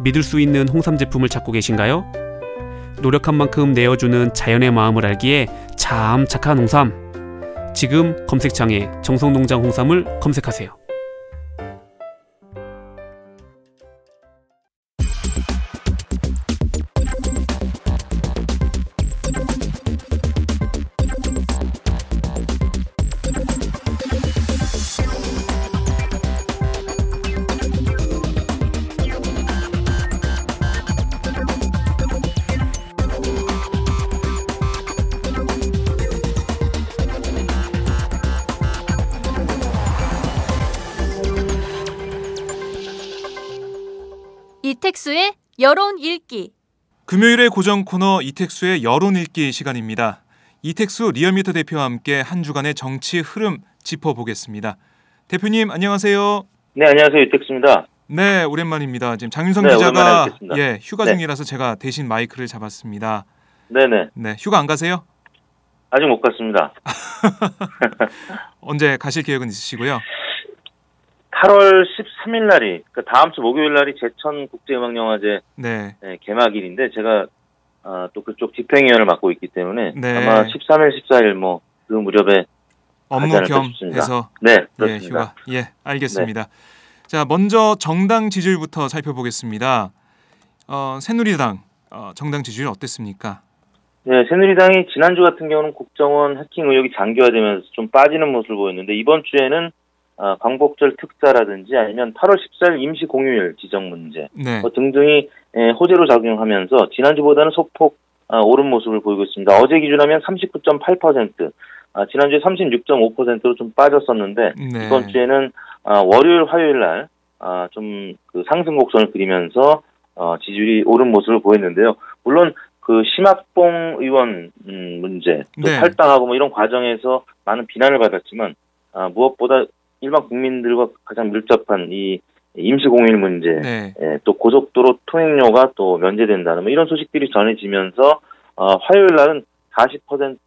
믿을 수 있는 홍삼 제품을 찾고 계신가요? 노력한 만큼 내어주는 자연의 마음을 알기에 참 착한 홍삼. 지금 검색창에 정성농장 홍삼을 검색하세요. 금요일의 고정 코너 이택수의 여론 읽기 시간입니다. 이택수 리얼미터 대표와 함께 한 주간의 정치 흐름 짚어보겠습니다. 대표님 안녕하세요. 네, 안녕하세요. 유택수입니다. 네, 오랜만입니다. 지금 장윤성 네, 기자가. 예 휴가 네. 중이라서 제가 대신 마이크를 잡았습니다. 네네. 네, 휴가 안 가세요? 아직 못 갔습니다. 언제 가실 계획은 있으시고요? 8월 13일 날이, 그러니까 다음 주 목요일 날이 제천 국제음악영화제 네, 네, 개막일인데 제가 아, 또 그쪽 집행위원을 맡고 있기 때문에 네. 아마 13일, 14일 뭐 그 무렵에 업무 가지 않을까 겸 싶습니다. 해서 네, 예, 그렇습니다. 휴가. 예, 알겠습니다. 자, 먼저 정당 지지율부터 살펴보겠습니다. 어, 새누리당 어, 정당 지지율 어땠습니까? 네, 새누리당이 지난주 같은 경우는 국정원 해킹 의혹이 장기화되면서 좀 빠지는 모습을 보였는데 이번 주에는 아, 광복절 특사라든지 아니면 8월 14일 임시 공휴일 지정 문제 네. 뭐 등등이 에, 호재로 작용하면서 지난주보다는 소폭 아, 오른 모습을 보이고 있습니다. 어제 기준하면 39.8%, 아, 지난주에 36.5%로 좀 빠졌었는데 네. 이번 주에는 아, 월요일, 화요일 날 아, 좀 그 상승 곡선을 그리면서 어, 지지율이 오른 모습을 보였는데요. 물론 그 심학봉 의원 음, 문제, 또 네. 탈당하고 뭐 이런 과정에서 많은 비난을 받았지만 아, 무엇보다 일반 국민들과 가장 밀접한 이 임시공휴일 문제, 네. 예, 또 고속도로 통행료가 또 면제된다는 뭐 이런 소식들이 전해지면서 어, 화요일 날은 40%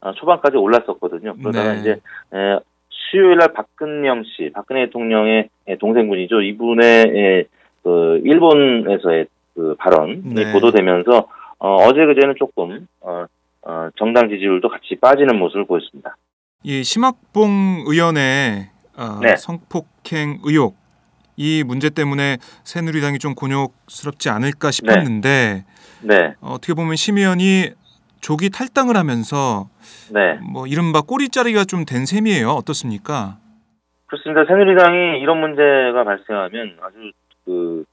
어, 초반까지 올랐었거든요. 그러다가 네. 이제 에, 수요일 날 박근영 씨, 박근혜 대통령의 예, 동생분이죠. 이분의 예, 그 일본에서의 그 발언이 네. 보도되면서 어, 어제 그제는 조금 어, 어, 정당 지지율도 같이 빠지는 모습을 보였습니다. 이 심학봉 의원의 어, 네. 성폭행 의혹 이 문제 때문에 새누리당이 좀 곤욕스럽지 않을까 싶었는데 네, 어, 어떻게 보면 심 의원이 조기 탈당을 하면서 네. 뭐 이른바 꼬리자리가 좀 된 셈이에요. 어떻습니까? 그렇습니다. 새누리당이 이런 문제가 발생하면 아주 그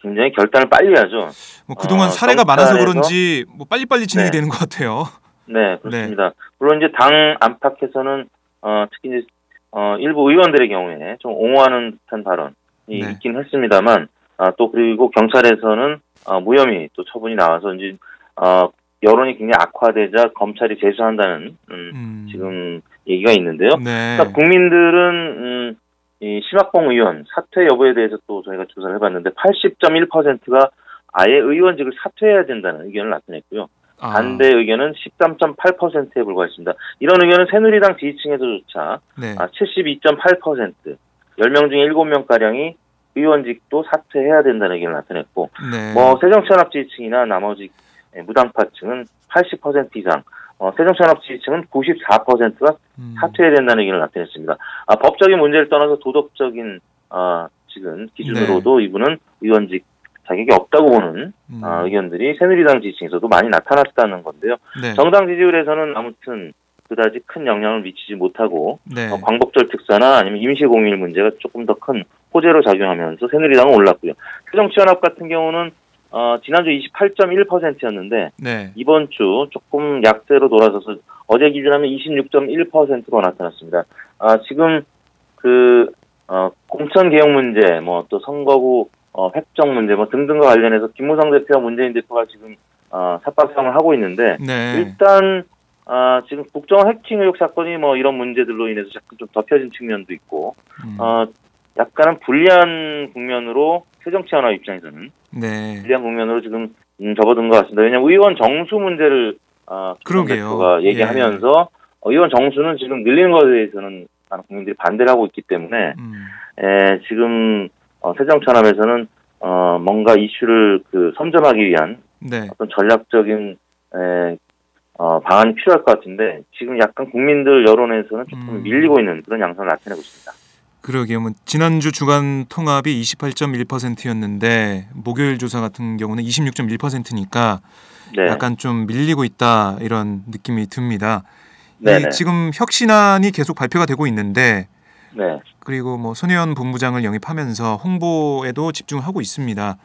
굉장히 결단을 빨리 하죠. 뭐 그동안 어, 사례가 많아서 그런지 뭐 빨리빨리 진행이 네. 되는 것 같아요. 네, 그렇습니다. 물론 이제 당 안팎에서는 어, 특히 이제 어, 일부 의원들의 경우에 좀 옹호하는 듯한 발언이 네. 있긴 했습니다만 아, 또 그리고 경찰에서는 어, 무혐의 또 처분이 나와서 이제 어, 여론이 굉장히 악화되자 검찰이 재수한다는 음, 음. 지금 얘기가 있는데요. 네. 그러니까 국민들은 음, 이 심학봉 의원 사퇴 여부에 대해서 또 저희가 조사를 해봤는데 80.1%가 아예 의원직을 사퇴해야 된다는 의견을 나타냈고요. 아, 반대 의견은 13.8%에 불과했습니다. 이런 의견은 새누리당 지지층에서조차 네. 아, 72.8% 10명 중에 7명가량이 의원직도 사퇴해야 된다는 의견을 나타냈고 네. 뭐 새정치연합 지지층이나 나머지 예, 무당파층은 80% 이상 어, 새정치연합 지지층은 94%가 음. 사퇴해야 된다는 의견을 나타냈습니다. 아, 법적인 문제를 떠나서 도덕적인 아, 지금 기준으로도 이분은 의원직 자격이 없다고 보는 음. 아, 의견들이 새누리당 지지층에서도 많이 나타났다는 건데요. 네. 정당 지지율에서는 아무튼 그다지 큰 영향을 미치지 못하고 네. 어, 광복절 특사나 아니면 임시공휴일 문제가 조금 더 큰 호재로 작용하면서 새누리당은 올랐고요. 새정치연합 같은 경우는 어, 지난주 28.1%였는데 네. 이번 주 조금 약세로 돌아서서 어제 기준하면 26.1%로 나타났습니다. 아, 지금 그 어, 공천 개혁 문제, 뭐 또 선거구 어, 획정 문제, 뭐 등등과 관련해서 김무성 대표와 문재인 대표가 지금 어, 삽박상을 하고 있는데 네. 일단 아, 지금 국정 해킹 의혹 사건이 뭐 이런 문제들로 인해서 약간 좀 덮여진 측면도 있고 음. 어, 약간은 불리한 국면으로 새정치연합 입장에서는 네. 불리한 국면으로 지금 음, 접어든 것 같습니다. 왜냐하면 의원 정수 문제를 그러게요. 대표가 얘기하면서 어, 의원 정수는 지금 늘리는 것에 대해서는 많은 국민들이 반대를 하고 있기 때문에 음. 에, 지금 어, 새정치연합에서는 어, 뭔가 이슈를 그 선점하기 위한 네. 어떤 전략적인 에, 어, 방안이 필요할 것 같은데 지금 약간 국민들 여론에서는 조금 음. 밀리고 있는 그런 양상을 나타내고 있습니다. 그러게요. 뭐 지난주 주간 통합이 28.1%였는데 목요일 조사 같은 경우는 26.1%니까 네, 약간 좀 밀리고 있다 이런 느낌이 듭니다. 네, 지금 혁신안이 계속 발표가 되고 있는데 네. 그리고 뭐 손혜원 본부장을 영입하면서 홍보에도 집중하고 있습니다.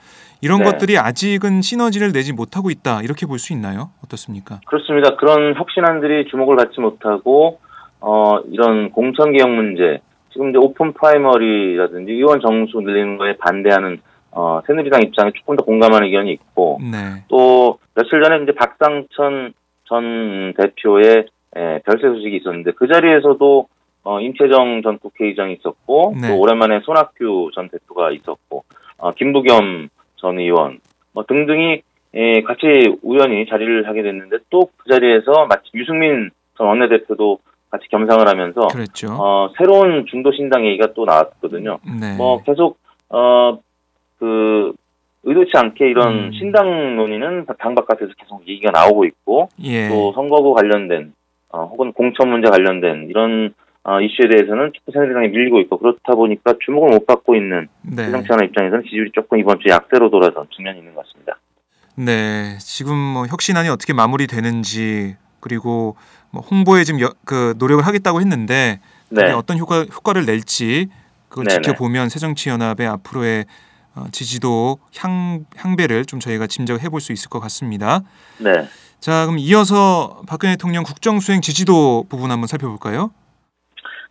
이런 네. 것들이 아직은 시너지를 내지 못하고 있다 이렇게 볼 수 있나요? 어떻습니까? 그렇습니다. 그런 혁신안들이 주목을 받지 못하고 어, 이런 공천 개혁 문제, 지금 이제 open primary라든지 의원 정수 늘리는 거에 반대하는 어, 새누리당 입장에 조금 더 공감하는 의견이 있고 네. 또 며칠 전에 이제 박상천 전 대표의 에, 별세 소식이 있었는데 그 자리에서도 어, 임채정 전 국회의장이 있었고 네. 또 오랜만에 손학규 전 대표가 있었고 어, 김부겸 전 의원 뭐 등등이 에, 같이 우연히 자리를 하게 됐는데 또 그 자리에서 마치 유승민 전 원내대표도 같이 겸상을 하면서 그랬죠. 어, 새로운 중도 신당 얘기가 또 나왔거든요. 네. 뭐 계속 어 그 의도치 않게 이런 음. 신당 논의는 당 바깥에서 계속 얘기가 나오고 있고 예. 또 선거구 관련된 어, 혹은 공천 문제 관련된 이런 어, 이슈에 대해서는 조금 새누리당이 밀리고 있고 그렇다 보니까 주목을 못 받고 있는 네. 새정치하는 입장에서는 지지율이 조금 이번 주 약세로 돌아선 측면이 있는 것 같습니다. 네, 지금 뭐 혁신안이 어떻게 마무리되는지 그리고 뭐 홍보에 지금 여, 그 노력을 하겠다고 했는데 네, 어떤 효과 효과를 낼지 그걸 네네. 지켜보면 새정치연합의 앞으로의 어, 지지도 향 향배를 좀 저희가 짐작해 볼 수 있을 것 같습니다. 네, 자, 그럼 이어서 박근혜 대통령 국정수행 지지도 부분 한번 살펴볼까요?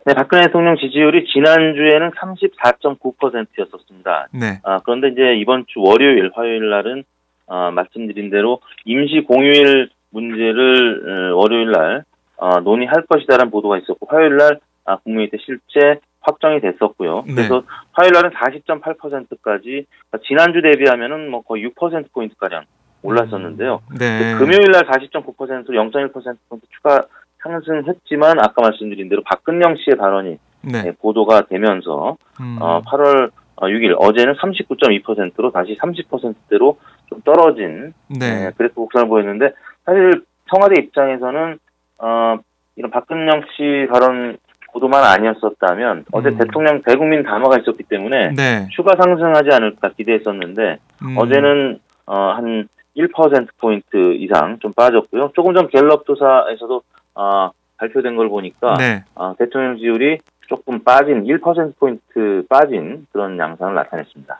네, 박근혜 대통령 지지율이 지난주에는 34.9%였었습니다. 네, 아, 그런데 이제 이번 주 월요일, 화요일 날은 아, 말씀드린 대로 임시 공휴일 문제를 어, 월요일 날 어, 논의할 것이다라는 보도가 있었고 화요일 날 아, 국무회의 때 실제 확정이 됐었고요. 네. 그래서 화요일 날은 40.8%까지 지난주 대비하면은 뭐 거의 6% 포인트 가량 올랐었는데요. 네, 금요일 날 40.9%로 0.1%포인트 추가 상승했지만 아까 말씀드린 대로 박근영 씨의 발언이 네, 네, 보도가 되면서 음, 어, 8월 6일 어제는 39.2%로 다시 30%대로 좀 떨어진 네, 네, 그래프 곡선을 보였는데 사실 청와대 입장에서는 어, 이런 박근영 씨 발언 보도만 아니었었다면 어제 음. 대통령 대국민 담화가 있었기 때문에 네, 추가 상승하지 않을까 기대했었는데 음, 어제는 어, 한 1% 포인트 이상 좀 빠졌고요. 조금 전 갤럽 조사에서도 어, 발표된 걸 보니까 네, 어, 대통령 지지율이 조금 빠진 1% 포인트 빠진 그런 양상을 나타냈습니다.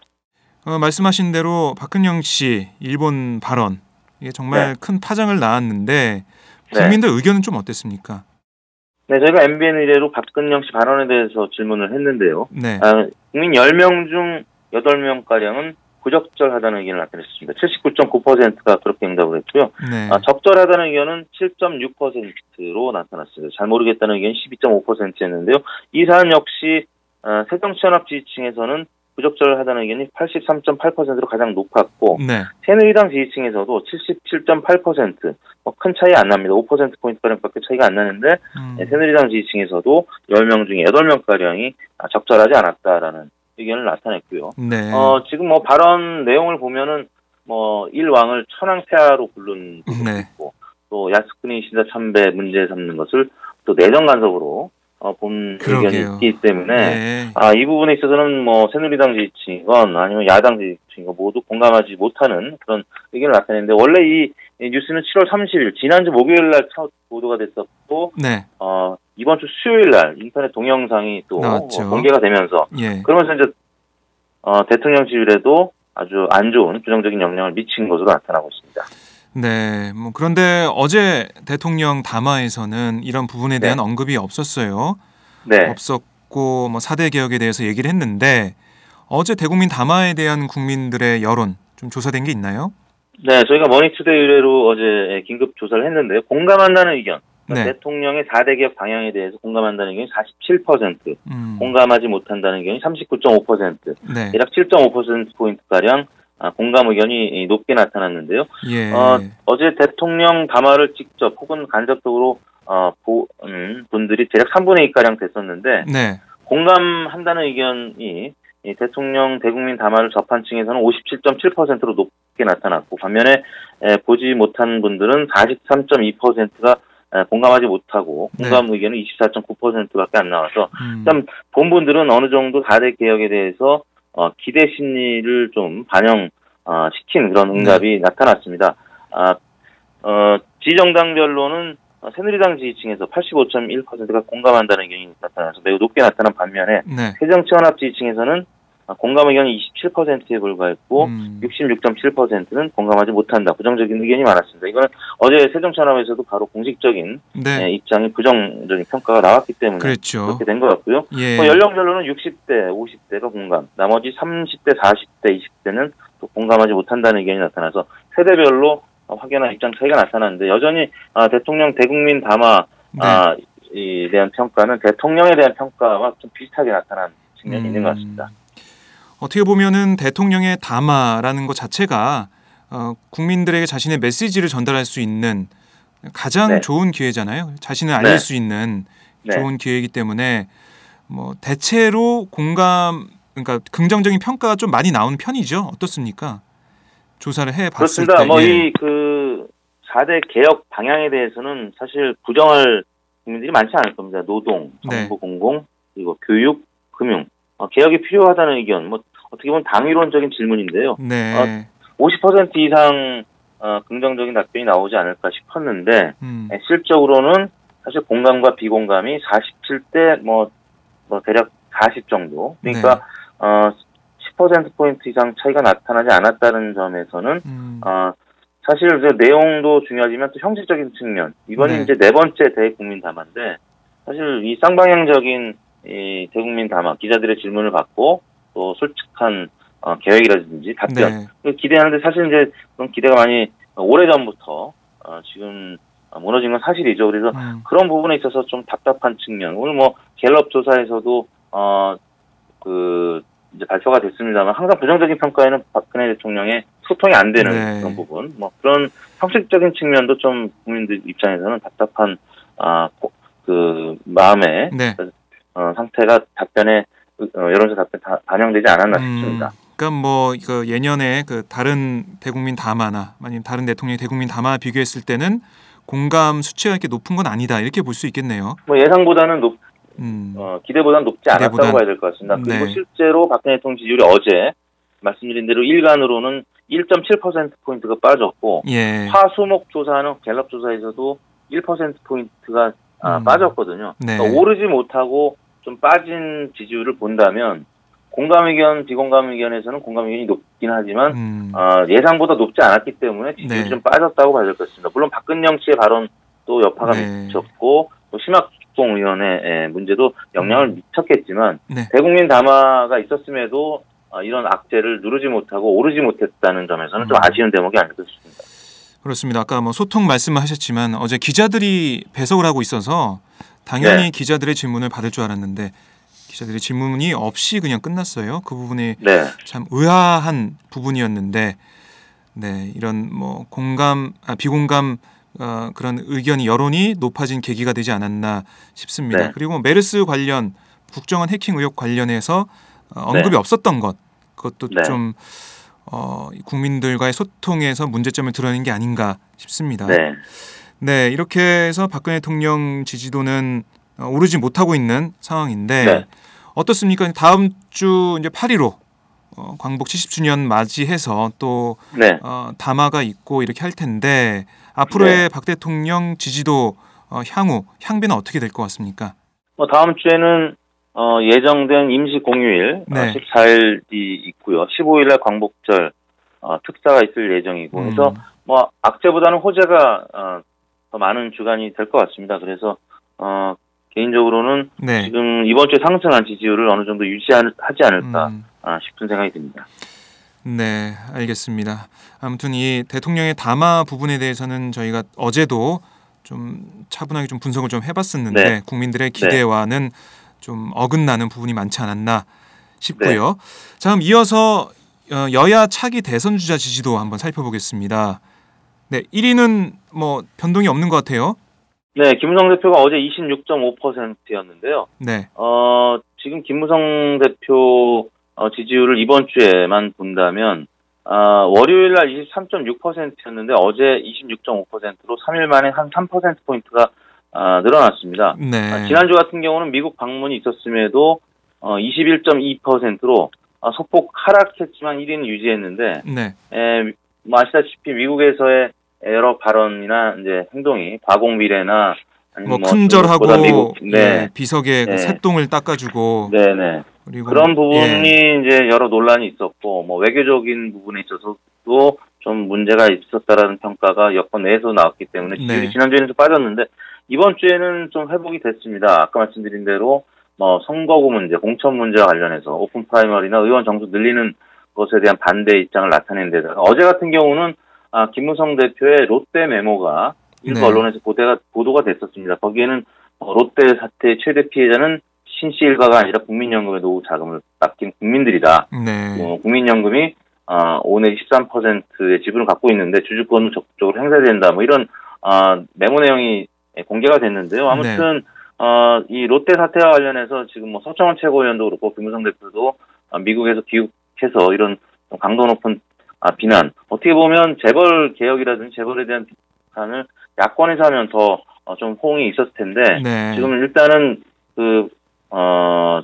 어, 말씀하신 대로 박근영 씨 일본 발언 이게 정말 네. 큰 파장을 낳았는데 국민들 의견은 좀 어땠습니까? 네, 저희가 MBN 의뢰로 박근영 씨 발언에 대해서 질문을 했는데요. 네. 아, 국민 10명 중 8명가량은 부적절하다는 의견을 나타냈습니다. 79.9%가 그렇게 응답을 했고요. 네. 아, 적절하다는 의견은 7.6%로 나타났습니다. 잘 모르겠다는 의견이 12.5%였는데요. 이 사안 역시 아, 새정치연합 지지층에서는 부적절하다는 의견이 83.8%로 가장 높았고 네. 새누리당 지지층에서도 77.8%, 뭐큰 차이 안 납니다. 5%포인트가량밖에 차이가 안 나는데 음. 네, 새누리당 지지층에서도 10명 중에 8명가량이 아, 적절하지 않았다라는 의견을 나타냈고요. 네. 어, 지금 뭐 발언 내용을 보면은 뭐 일왕을 천황폐하로 부른 부분도 네. 있고 또 야스쿠니 신사 참배 문제 삼는 것을 또 내정 간섭으로 어, 본. 의견이 있기 때문에 네. 아, 이 부분에 있어서는 뭐 새누리당 지지층이건 아니면 야당 지지층이건 모두 공감하지 못하는 그런 의견을 나타냈는데 원래 이, 이 뉴스는 7월 30일 지난주 목요일 날 첫 보도가 됐었고 네. 어, 이번 주 수요일 날 인터넷 동영상이 또 나왔죠. 어, 공개가 되면서 예. 그러면서 이제 어, 대통령 지휘에도 아주 안 좋은 부정적인 영향을 미친 것으로 나타나고 있습니다. 네. 뭐 그런데 어제 대통령 담화에서는 이런 부분에 대한 언급이 없었어요. 네. 없었고 뭐 4대 개혁에 대해서 얘기를 했는데 어제 대국민 담화에 대한 국민들의 여론 좀 조사된 게 있나요? 네, 저희가 머니투데이 의뢰로 어제 긴급 조사를 했는데요. 공감한다는 의견. 그러니까 네. 대통령의 4대 개혁 방향에 대해서 공감한다는 의견이 47%, 음. 공감하지 못한다는 의견이 39.5%, 네. 대략 7.5%포인트가량 아, 공감 의견이 높게 나타났는데요. 예. 어, 어제 대통령 담화를 직접 혹은 간접적으로 어, 보, 음, 분들이 대략 3분의 2가량 됐었는데 네. 공감한다는 의견이 이 대통령 대국민 담화를 접한 층에서는 57.7%로 높게 나타났고 반면에 에, 보지 못한 분들은 43.2%가 공감하지 못하고 네. 공감 의견은 24.9%밖에 안 나와서 음. 일단 본 분들은 어느 정도 4대 개혁에 대해서 어, 기대 심리를 좀 반영 어, 시킨 그런 응답이 나타났습니다. 아, 어, 지정당별로는 어, 새누리당 지지층에서 85.1%가 공감한다는 의견이 나타나서 매우 높게 나타난 반면에 네. 새정치연합 지지층에서는 아, 공감 의견이 27%에 불과했고 음. 66.7%는 공감하지 못한다. 부정적인 의견이 많았습니다. 이거는 어제 새정치연합에서도 바로 공식적인 네. 예, 입장이 부정적인 평가가 나왔기 때문에 그랬죠. 그렇게 된 것 같고요. 예. 뭐 연령별로는 60대, 50대가 공감, 나머지 30대, 40대, 20대는 또 공감하지 못한다는 의견이 나타나서 세대별로 어, 확연한 입장 차이가 나타나는데 여전히 아, 대통령 대국민 담화 네. 아, 에 대한 평가는 대통령에 대한 평가와 좀 비슷하게 나타난 측면이 음. 있는 것 같습니다. 어떻게 보면은 대통령의 담화라는 것 자체가 어, 국민들에게 자신의 메시지를 전달할 수 있는 가장 네. 좋은 기회잖아요. 자신을 알릴 네. 수 있는 네. 좋은 기회이기 때문에 뭐 대체로 공감 그러니까 긍정적인 평가가 좀 많이 나오는 편이죠. 어떻습니까? 조사를 해 봤을 그렇습니다. 때뭐 예. 이그 4대 개혁 방향에 대해서는 사실 부정할 국민들이 많지 않을 겁니다. 노동, 네. 정부 공공, 그리고 교육, 금융. 어, 개혁이 필요하다는 의견, 뭐 어떻게 보면 당위론적인 질문인데요. 네. 50% 이상 어, 긍정적인 답변이 나오지 않을까 싶었는데 음. 예, 실적으로는 사실 공감과 비공감이 47대 뭐, 뭐 대략 40 정도. 그러니까 네. 어, 10% 포인트 이상 차이가 나타나지 않았다는 점에서는 음. 어, 사실 그 내용도 중요하지만 또 형식적인 측면. 이번이 네. 이제 네 번째 대국민 담화인데 사실 이 쌍방향적인 이 대국민 담화 기자들의 질문을 받고 또 솔직한 어, 계획이라든지 답변 네. 그 기대하는데 사실 이제 그런 기대가 많이 오래 전부터 어, 지금 무너진 건 사실이죠. 그래서 음. 그런 부분에 있어서 좀 답답한 측면. 오늘 뭐 갤럽 조사에서도 어그 이제 발표가 됐습니다만 항상 부정적인 평가에는 박근혜 대통령의 소통이 안 되는 네. 그런 부분. 뭐 그런 형식적인 측면도 좀 국민들 입장에서는 답답한 아그 마음의 네. 어, 상태가 답변에 어, 여론조사 답변 다 반영되지 않았나 음. 싶습니다. 그러니까 뭐 이거 예년에 그 다른 대국민 담화나 아니면 다른 대통령의 대국민 담화 비교했을 때는 공감 수치가 이렇게 높은 건 아니다 이렇게 볼 수 있겠네요. 뭐 예상보다는 높, 음. 어, 기대보다는 높지 않았다고 기대보단- 봐야 될 것 같습니다. 그리고 네. 실제로 박근혜 대통령 지지율이 어제 말씀드린 대로 일간으로는 1.7%포인트가 빠졌고 예. 화수목 조사는 갤럽 조사에서도 1%포인트가 아, 음. 빠졌거든요. 네. 그러니까 오르지 못하고 좀 빠진 지지율을 본다면 공감 의견, 비공감 의견에서는 공감 의견이 높긴 하지만 음. 어, 예상보다 높지 않았기 때문에 지지율이 네. 좀 빠졌다고 봐야 될 것 같습니다. 물론 박근영 씨의 발언도 여파가 네. 미쳤고 또 심학봉 의원의 예, 문제도 영향을 미쳤겠지만 네. 대국민 담화가 있었음에도 어, 이런 악재를 누르지 못하고 오르지 못했다는 점에서는 좀 음. 아쉬운 대목이 아닐까 싶습니다. 그렇습니다. 아까 뭐 소통 말씀하셨지만 어제 기자들이 배석을 하고 있어서 당연히 네. 기자들의 질문을 받을 줄 알았는데 기자들의 질문이 없이 그냥 끝났어요. 그 부분이 네, 참 의아한 부분이었는데 네 이런 뭐 공감 아, 비공감 어, 그런 의견이 여론이 높아진 계기가 되지 않았나 싶습니다. 네. 그리고 메르스 관련 국정원 해킹 의혹 관련해서 어, 언급이 네. 없었던 것 그것도 네. 좀 어, 국민들과의 소통에서 문제점을 드러낸 게 아닌가 싶습니다. 네, 네, 이렇게 해서 박근혜 대통령 지지도는 어, 오르지 못하고 있는 상황인데 네. 어떻습니까? 다음 주 이제 8.15 어, 광복 70주년 맞이해서 또 네. 어, 담화가 있고 이렇게 할 텐데 앞으로의 박 대통령 지지도 어, 향후 향배는 어떻게 될 것 같습니까? 뭐 다음 주에는 어, 예정된 임시 공휴일 네. 어, 14일이 있고요. 15일날 광복절 어, 특사가 있을 예정이고 그래서 음, 뭐 악재보다는 호재가 어, 더 많은 주간이 될 것 같습니다. 그래서 어, 개인적으로는 네. 지금 이번 주에 상승한 지지율을 어느 정도 유지하지 않을까 음, 아, 싶은 생각이 듭니다. 네, 알겠습니다. 아무튼 이 대통령의 담화 부분에 대해서는 저희가 어제도 좀 차분하게 좀 분석을 좀 해봤었는데 네. 국민들의 기대와는 좀 어긋나는 부분이 많지 않았나 싶고요. 네. 자, 그럼 이어서 어, 여야 차기 대선 주자 지지도 한번 살펴보겠습니다. 네, 1위는 뭐 변동이 없는 것 같아요. 네, 김무성 대표가 어제 26.5%였는데요. 네, 어, 지금 김무성 대표 어, 지지율을 이번 주에만 본다면 어, 월요일 날 23.6%였는데 어제 26.5%로 3일 만에 한 3%포인트가 어, 늘어났습니다. 네, 아, 지난주 같은 경우는 미국 방문이 있었음에도 어, 21.2%로 어, 소폭 하락했지만 1위는 유지했는데 네, 에, 뭐 아시다시피 미국에서의 여러 발언이나 이제 행동이 과공 비례나 뭐 아니면 큰절하고 미국 예, 네, 비석에 그 네. 새똥을 닦아주고 네, 네. 그리고 그런 부분이 예, 이제 여러 논란이 있었고 뭐 외교적인 부분에 있어서도 좀 문제가 있었다라는 평가가 여권 내에서 나왔기 때문에 네. 지난주에는 좀 빠졌는데 이번 주에는 좀 회복이 됐습니다. 아까 말씀드린 대로 뭐 선거구 문제, 공천 문제와 관련해서 open primary나 의원 정수 늘리는 것에 대한 반대 입장을 나타낸 데다가 어제 같은 경우는 아, 김무성 대표의 롯데 메모가 일부 네. 언론에서 보도가, 보도가 됐었습니다. 거기에는 어, 롯데 사태의 최대 피해자는 신 씨 일가가 아니라 국민연금의 노후 자금을 맡긴 국민들이다. 네, 어, 국민연금이 어, 5 내지 13%의 지분을 갖고 있는데 주주권은 적극적으로 행사된다. 뭐 이런 어, 메모 내용이 공개가 됐는데요. 아무튼 어, 이 롯데 사태와 관련해서 지금 뭐 서청원 최고위원도 그렇고 김무성 대표도 어, 미국에서 귀국해서 이런 좀 강도 높은 아, 비난 어떻게 보면 재벌 개혁이라든지 재벌에 대한 비판을 야권에서 하면 더 좀 호응이 있었을 텐데 네, 지금 일단은 그, 어,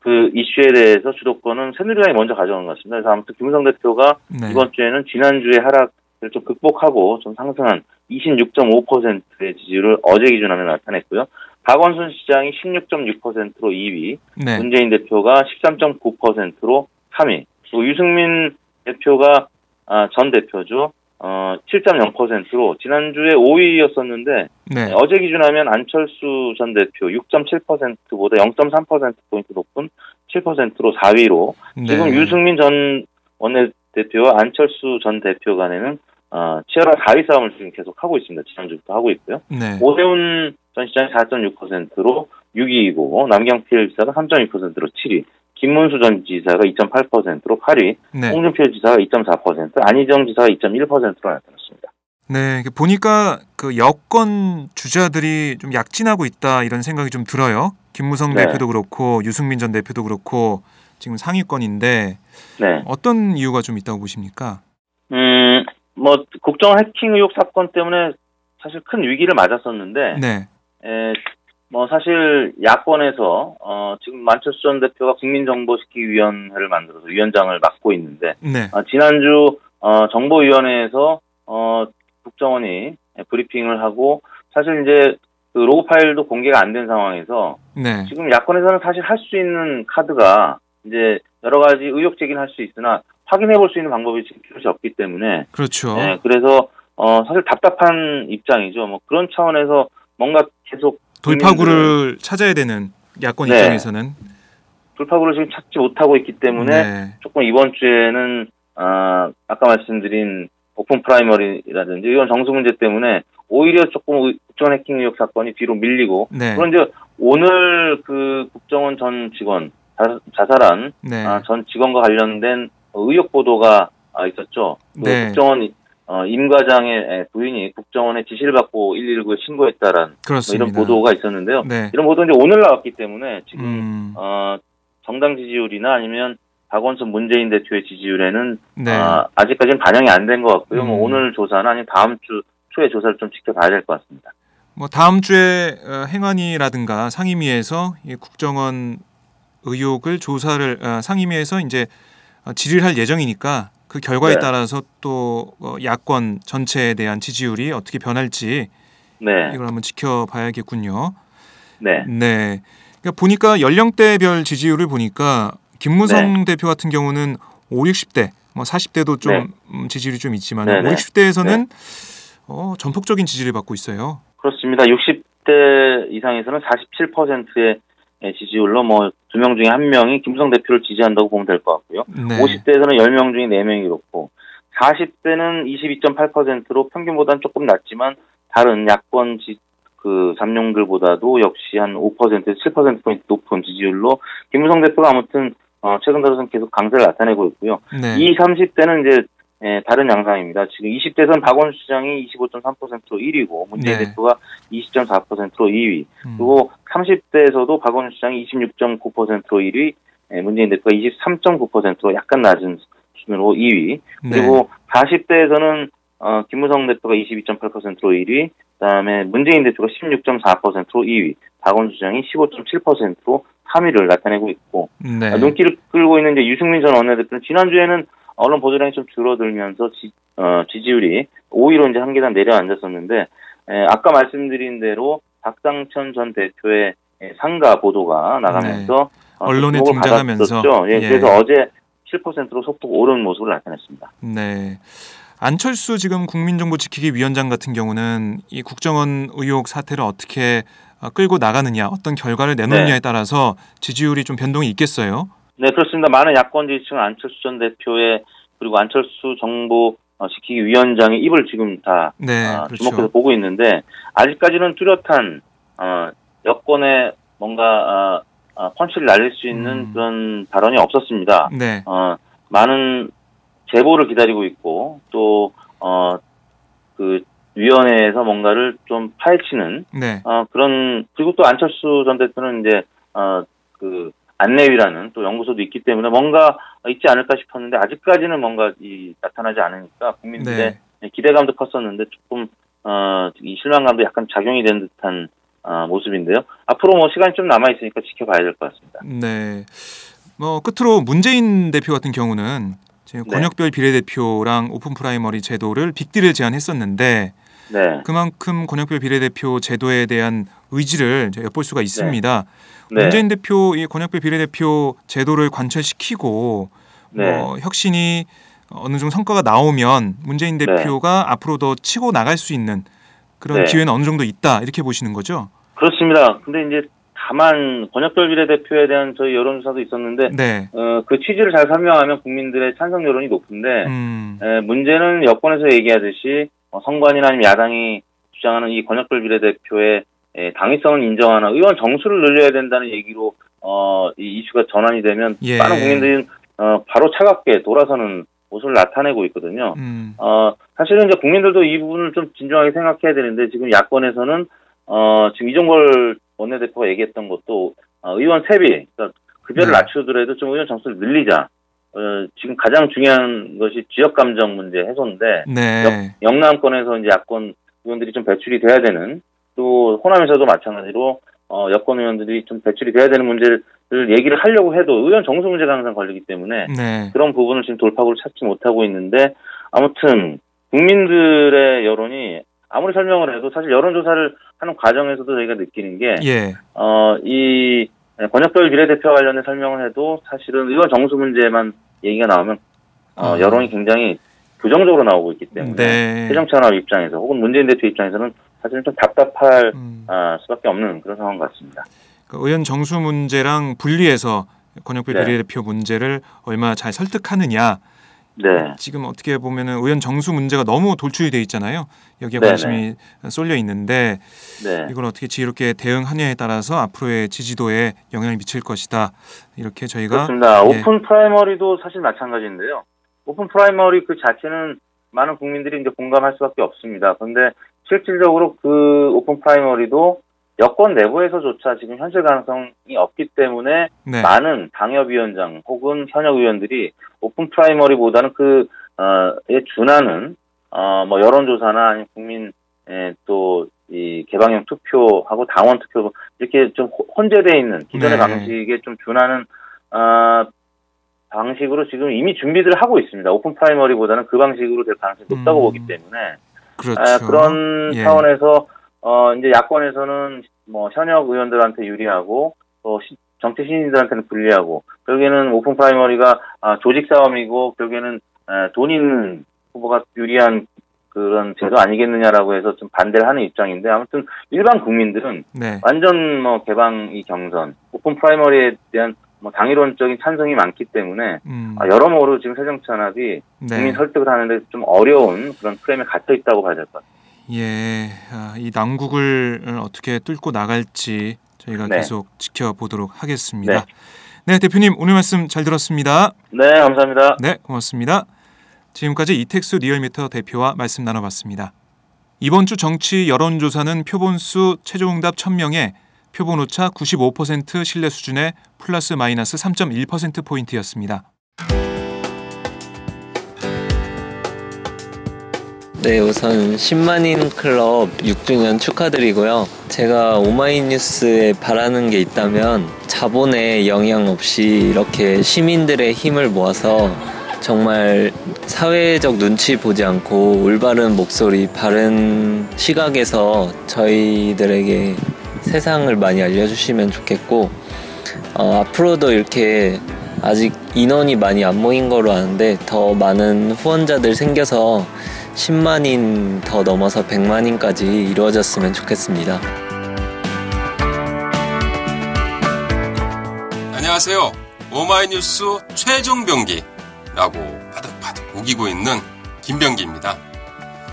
그 이슈에 대해서 주도권은 새누리당이 먼저 가져온 것 같습니다. 그래서 아무튼 김무성 대표가 네. 이번 주에는 지난주에 하락을 좀 극복하고 좀 상승한 26.5%의 지지율을 어제 기준하면 나타냈고요. 박원순 시장이 16.6%로 2위, 네, 문재인 대표가 13.9%로 3위, 그리고 유승민 대표가 아, 전 대표죠. 어, 7.0%로 지난주에 5위였었는데 네, 어제 기준하면 안철수 전 대표 6.7%보다 0.3%포인트 높은 7%로 4위로 네. 지금 유승민 전 원내대표와 안철수 전 대표 간에는 어, 치열한 4위 싸움을 지금 계속 하고 있습니다. 지난주부터 하고 있고요. 네. 오세훈 전 시장이 4.6%로 6위이고 남경필 지사가 3.2%로 7위, 김문수 전 지사가 2.8%로 8위, 네. 홍준표 지사가 2.4%, 안희정 지사가 2.1%로 나타났습니다. 네, 그 보니까 그 여권 주자들이 좀 약진하고 있다 이런 생각이 좀 들어요. 김무성 네. 대표도 그렇고 유승민 전 대표도 그렇고 지금 상위권인데 네. 어떤 이유가 좀 있다고 보십니까? 음, 뭐 국정 해킹 의혹 사건 때문에 사실 큰 위기를 맞았었는데, 네, 에, 뭐 사실 야권에서 어, 지금 만철수 전 대표가 국민정보시키위원회를 만들어서 위원장을 맡고 있는데, 네, 아, 지난주 어, 정보위원회에서 어, 국정원이 브리핑을 하고 사실 이제 그 로그 파일도 공개가 안 된 상황에서 네, 지금 야권에서는 사실 할 수 있는 카드가 이제 여러 가지 의혹 제기는 할 수 있으나 확인해 볼 수 있는 방법이 지금 필요시 없기 때문에 그렇죠. 네, 그래서 어 사실 답답한 입장이죠. 뭐 그런 차원에서 뭔가 계속 돌파구를 찾아야 되는 야권 네. 입장에서는 돌파구를 지금 찾지 못하고 있기 때문에 네. 조금 이번 주에는 아 아까 말씀드린 open primary라든지 이런 정수 문제 때문에 오히려 조금 의- 국정원 해킹 의혹 사건이 뒤로 밀리고 네. 그런 이제 오늘 그 국정원 전 직원 자- 자살한 네. 아, 전 직원과 관련된 의혹 보도가 아, 있었죠. 그 네. 국정원 어, 임 과장의 부인이 국정원의 지시를 받고 119에 신고했다라는 뭐 그렇습니다. 이런 보도가 있었는데요. 네. 이런 보도 이제 오늘 나왔기 때문에 지금 음, 어, 정당 지지율이나 아니면 박원순 문재인 대표의 지지율에는 네. 아, 아직까지는 반영이 안 된 것 같고요. 뭐 음. 오늘 조사나 아니면 다음 주 초에 조사를 좀 지켜봐야 될 것 같습니다. 뭐 다음 주에 어, 행안위라든가 상임위에서 이 국정원 의혹을 조사를 어, 상임위에서 이제 어, 질의를 할 예정이니까 그 결과에 네. 따라서 또 어, 야권 전체에 대한 지지율이 어떻게 변할지 네, 이걸 한번 지켜봐야겠군요. 네, 네. 그러니까 보니까 연령대별 지지율을 보니까 김무성 대표 같은 경우는 5, 60대, 뭐 40대도 좀 네. 음, 지지율이 좀 있지만 네, 5, 네. 60대에서는 어, 전폭적인 지지를 받고 있어요. 그렇습니다. 60대 이상에서는 47%의 지지율로 뭐 두 명 중에 한 명이 김성 대표를 지지한다고 보면 될 것 같고요. 네. 50대에서는 10명 중에 4명이 그렇고 40대는 22.8%로 평균보다는 조금 낮지만 다른 야권 지, 그 잠룡들보다도 역시 한 5% 7%포인트 높은 지지율로 김무성 대표가 아무튼 어, 최근 들어서는 계속 강세를 나타내고 있고요. 네. 이 30대는 이제 예, 다른 양상입니다. 지금 20대에서는 박원순 시장이 25.3%로 1위고 문재인 네. 대표가 20.4%로 2위. 음. 그리고 30대에서도 박원순 시장이 26.9%로 1위, 예, 문재인 대표가 23.9%로 약간 낮은 수준으로 2위. 네. 그리고 40대에서는 어, 김무성 대표가 22.8%로 1위, 그다음에 문재인 대표가 16.4%로 2위, 박원순 시장이 15.7%로 3위를 나타내고 있고 네. 아, 눈길을 끌고 있는 이제 유승민 전 원내대표는 지난주에는 언론 보도량이 좀 줄어들면서 지, 어, 지지율이 5위로 이제 한 계단 내려앉았었는데 에, 아까 말씀드린 대로 박상천 전 대표의 에, 상가 보도가 나가면서 어, 네. 언론에 주목을 등장하면서. 예, 예. 그래서 어제 7%로 소폭 오른 모습을 나타냈습니다. 네. 안철수 지금 국민정보 지키기 위원장 같은 경우는 이 국정원 의혹 사태를 어떻게 어, 끌고 나가느냐, 어떤 결과를 내놓느냐에 따라서 지지율이 좀 변동이 있겠어요. 네, 그렇습니다. 많은 야권 지지층 안철수 전 대표의 그리고 안철수 정보 어, 지키기 위원장의 입을 지금 다 네, 아, 그렇죠. 주목해서 보고 있는데 아직까지는 뚜렷한 어, 여권에 뭔가 아, 아, 펀치를 날릴 수 있는 음. 그런 발언이 없었습니다. 네, 어, 많은 제보를 기다리고 있고 또 어 그 위원회에서 뭔가를 좀 파헤치는 네, 어, 그런 그리고 또 안철수 전 대표는 이제 어 그 안내위라는 또 연구소도 있기 때문에 뭔가 있지 않을까 싶었는데 아직까지는 뭔가 이 나타나지 않으니까 국민들의 네. 기대감도 컸었는데 조금 어 이 실망감도 약간 작용이 된 듯한 어, 모습인데요. 앞으로 뭐 시간이 좀 남아 있으니까 지켜봐야 될 것 같습니다. 네. 뭐 끝으로 문재인 대표 같은 경우는 지금 네. 권역별 비례대표랑 open primary 제도를 빅딜을 제안했었는데 네, 그만큼 권역별 비례대표 제도에 대한 의지를 엿볼 수가 있습니다. 네, 문재인 대표 이 권역별 비례대표 제도를 관철시키고 네. 뭐 혁신이 어느 정도 성과가 나오면 문재인 네. 대표가 앞으로 더 치고 나갈 수 있는 그런 네. 기회는 어느 정도 있다 이렇게 보시는 거죠? 그렇습니다. 근데 이제 다만 권역별 비례대표에 대한 저희 여론조사도 있었는데 네. 어, 그 취지를 잘 설명하면 국민들의 찬성 여론이 높은데 음. 에, 문제는 여권에서 얘기하듯이 어, 선관위나 아니면 야당이 주장하는 이 권역별 비례대표의 에, 당위성을 인정하는 의원 정수를 늘려야 된다는 얘기로 어, 이 이슈가 전환이 되면 예. 많은 국민들이 어, 바로 차갑게 돌아서는 모습을 나타내고 있거든요. 음. 어, 사실은 이제 국민들도 이 부분을 좀 진중하게 생각해야 되는데 지금 야권에서는 어, 지금 이종걸 원내대표가 얘기했던 것도 어, 의원 세비, 그러니까 급여를 네. 낮추더라도 좀 의원 정수를 늘리자. 어, 지금 가장 중요한 것이 지역 감정 문제 해소인데 네. 영남권에서 이제 야권 의원들이 좀 배출이 돼야 되는 또 호남에서도 마찬가지로 어, 여권 의원들이 좀 배출이 돼야 되는 문제를 얘기를 하려고 해도 의원 정수 문제가 항상 걸리기 때문에 네. 그런 부분을 지금 돌파구를 찾지 못하고 있는데 아무튼 국민들의 여론이 아무리 설명을 해도 사실 여론조사를 하는 과정에서도 저희가 느끼는 게 예. 어, 이 네, 권혁별 비례대표 관련해 설명을 해도 사실은 의원 정수 문제만 얘기가 나오면 어, 아. 여론이 굉장히 부정적으로 나오고 있기 때문에 네. 새정치연합 입장에서 혹은 문재인 대표 입장에서는 사실은 좀 답답할 음, 아, 수밖에 없는 그런 상황 같습니다. 그 의원 정수 문제랑 분리해서 권역별 네. 비례대표 문제를 얼마나 잘 설득하느냐. 네, 지금 어떻게 보면 은 의원 정수 문제가 너무 돌출이 돼 있잖아요. 여기에 네네. 관심이 쏠려 있는데 네, 이걸 어떻게 지혜롭게 대응하냐에 따라서 앞으로의 지지도에 영향을 미칠 것이다. 이렇게 저희가 그렇습니다. 예. 오픈 프라이머리도 사실 마찬가지인데요. open primary 그 자체는 많은 국민들이 이제 공감할 수밖에 없습니다. 그런데 실질적으로 그 open primary도 여권 내부에서조차 지금 현실 가능성이 없기 때문에 네. 많은 당협위원장 혹은 현역 의원들이 open primary보다는 그에 준하는 어 뭐 여론조사나 아니면 국민 또 이 개방형 투표하고 당원 투표 이렇게 좀 호- 혼재되어 있는 기존의 네. 방식에 좀 준하는 어 방식으로 지금 이미 준비들을 하고 있습니다. open primary보다는 그 방식으로 될 가능성이 높다고 음, 보기 때문에 그렇죠. 아, 그런 예. 차원에서 어 이제 야권에서는 뭐 현역 의원들한테 유리하고 또 시- 정치 신인들한테는 불리하고 결국에는 open primary가 아, 조직 싸움이고 결국에는 에, 돈 있는 후보가 유리한 그런 제도 아니겠느냐라고 해서 좀 반대를 하는 입장인데 아무튼 일반 국민들은 네. 완전 뭐 개방 이 경선 open primary에 대한 뭐 당위론적인 찬성이 많기 때문에 음, 아, 여러모로 지금 새정치연합이 국민 네. 설득을 하는데 좀 어려운 그런 프레임에 갇혀 있다고 봐야 될 것 같습니다. 예. 아, 이 난국을 어떻게 뚫고 나갈지 저희가 네. 계속 지켜보도록 하겠습니다. 네, 대표님 오늘 말씀 잘 들었습니다. 네, 감사합니다. 네, 고맙습니다. 지금까지 이택수 리얼미터 대표와 말씀 나눠봤습니다. 이번 주 정치 여론조사는 표본수 최종응답 1000명에 표본 오차 95% 신뢰 수준의 플러스 마이너스 3.1% 포인트였습니다. 네, 우선 10만인 클럽 6주년 축하드리고요. 제가 오마이뉴스에 바라는 게 있다면 자본의 영향 없이 이렇게 시민들의 힘을 모아서 정말 사회적 눈치 보지 않고 올바른 목소리, 바른 시각에서 저희들에게 세상을 많이 알려주시면 좋겠고, 어, 앞으로도 이렇게 아직 인원이 많이 안 모인 거로 아는데 더 많은 후원자들 생겨서 10만인 더 넘어서 100만인까지 이루어졌으면 좋겠습니다. 안녕하세요. 오마이뉴스 최종 병기라고 바득바득 우기고 있는 김병기입니다.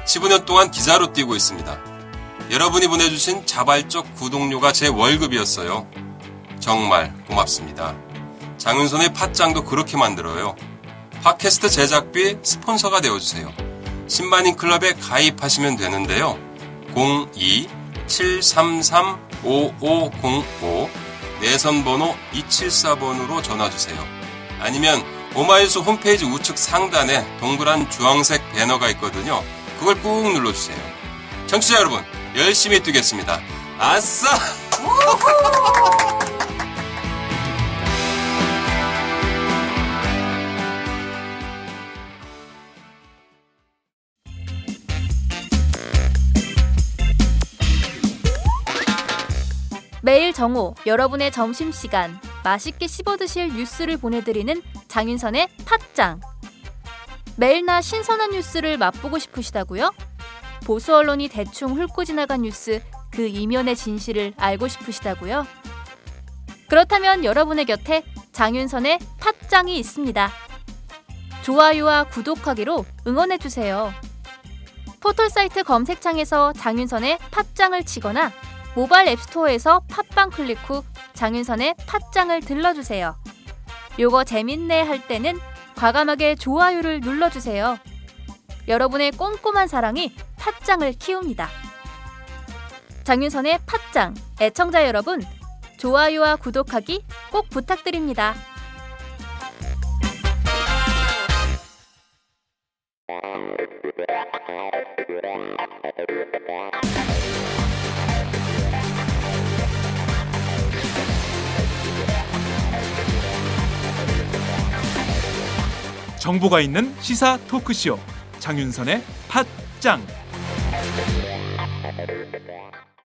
15년 동안 기자로 뛰고 있습니다. 여러분이 보내주신 자발적 구독료가 제 월급이었어요. 정말 고맙습니다. 장윤선의 팟짱도 그렇게 만들어요. 팟캐스트 제작비 스폰서가 되어주세요. 10만인 클럽에 가입하시면 되는데요. 02-733-5505 내선번호 274번으로 전화주세요. 아니면 오마이뉴스 홈페이지 우측 상단에 동그란 주황색 배너가 있거든요. 그걸 꾹 눌러주세요. 청취자 여러분, 열심히 뛰겠습니다. 아싸! 매일 정오 여러분의 점심 시간 맛있게 씹어 드실 뉴스를 보내드리는 장윤선의 팟짱 매일나 신선한 뉴스를 맛보고 싶으시다고요? 보수 언론이 대충 훑고 지나간 뉴스 그 이면의 진실을 알고 싶으시다고요? 그렇다면 여러분의 곁에 장윤선의 팟짱이 있습니다. 좋아요와 구독하기로 응원해주세요. 포털사이트 검색창에서 장윤선의 팟짱을 치거나 모바일 앱스토어에서 팟빵 클릭 후 장윤선의 팟짱을 들러주세요. 요거 재밌네 할 때는 과감하게 좋아요를 눌러주세요. 여러분의 꼼꼼한 사랑이 팟짱을 키웁니다. 장윤선의 팟짱 애청자 여러분 좋아요와 구독하기 꼭 부탁드립니다. 정보가 있는 시사 토크쇼 장윤선의 팟짱 Thank you.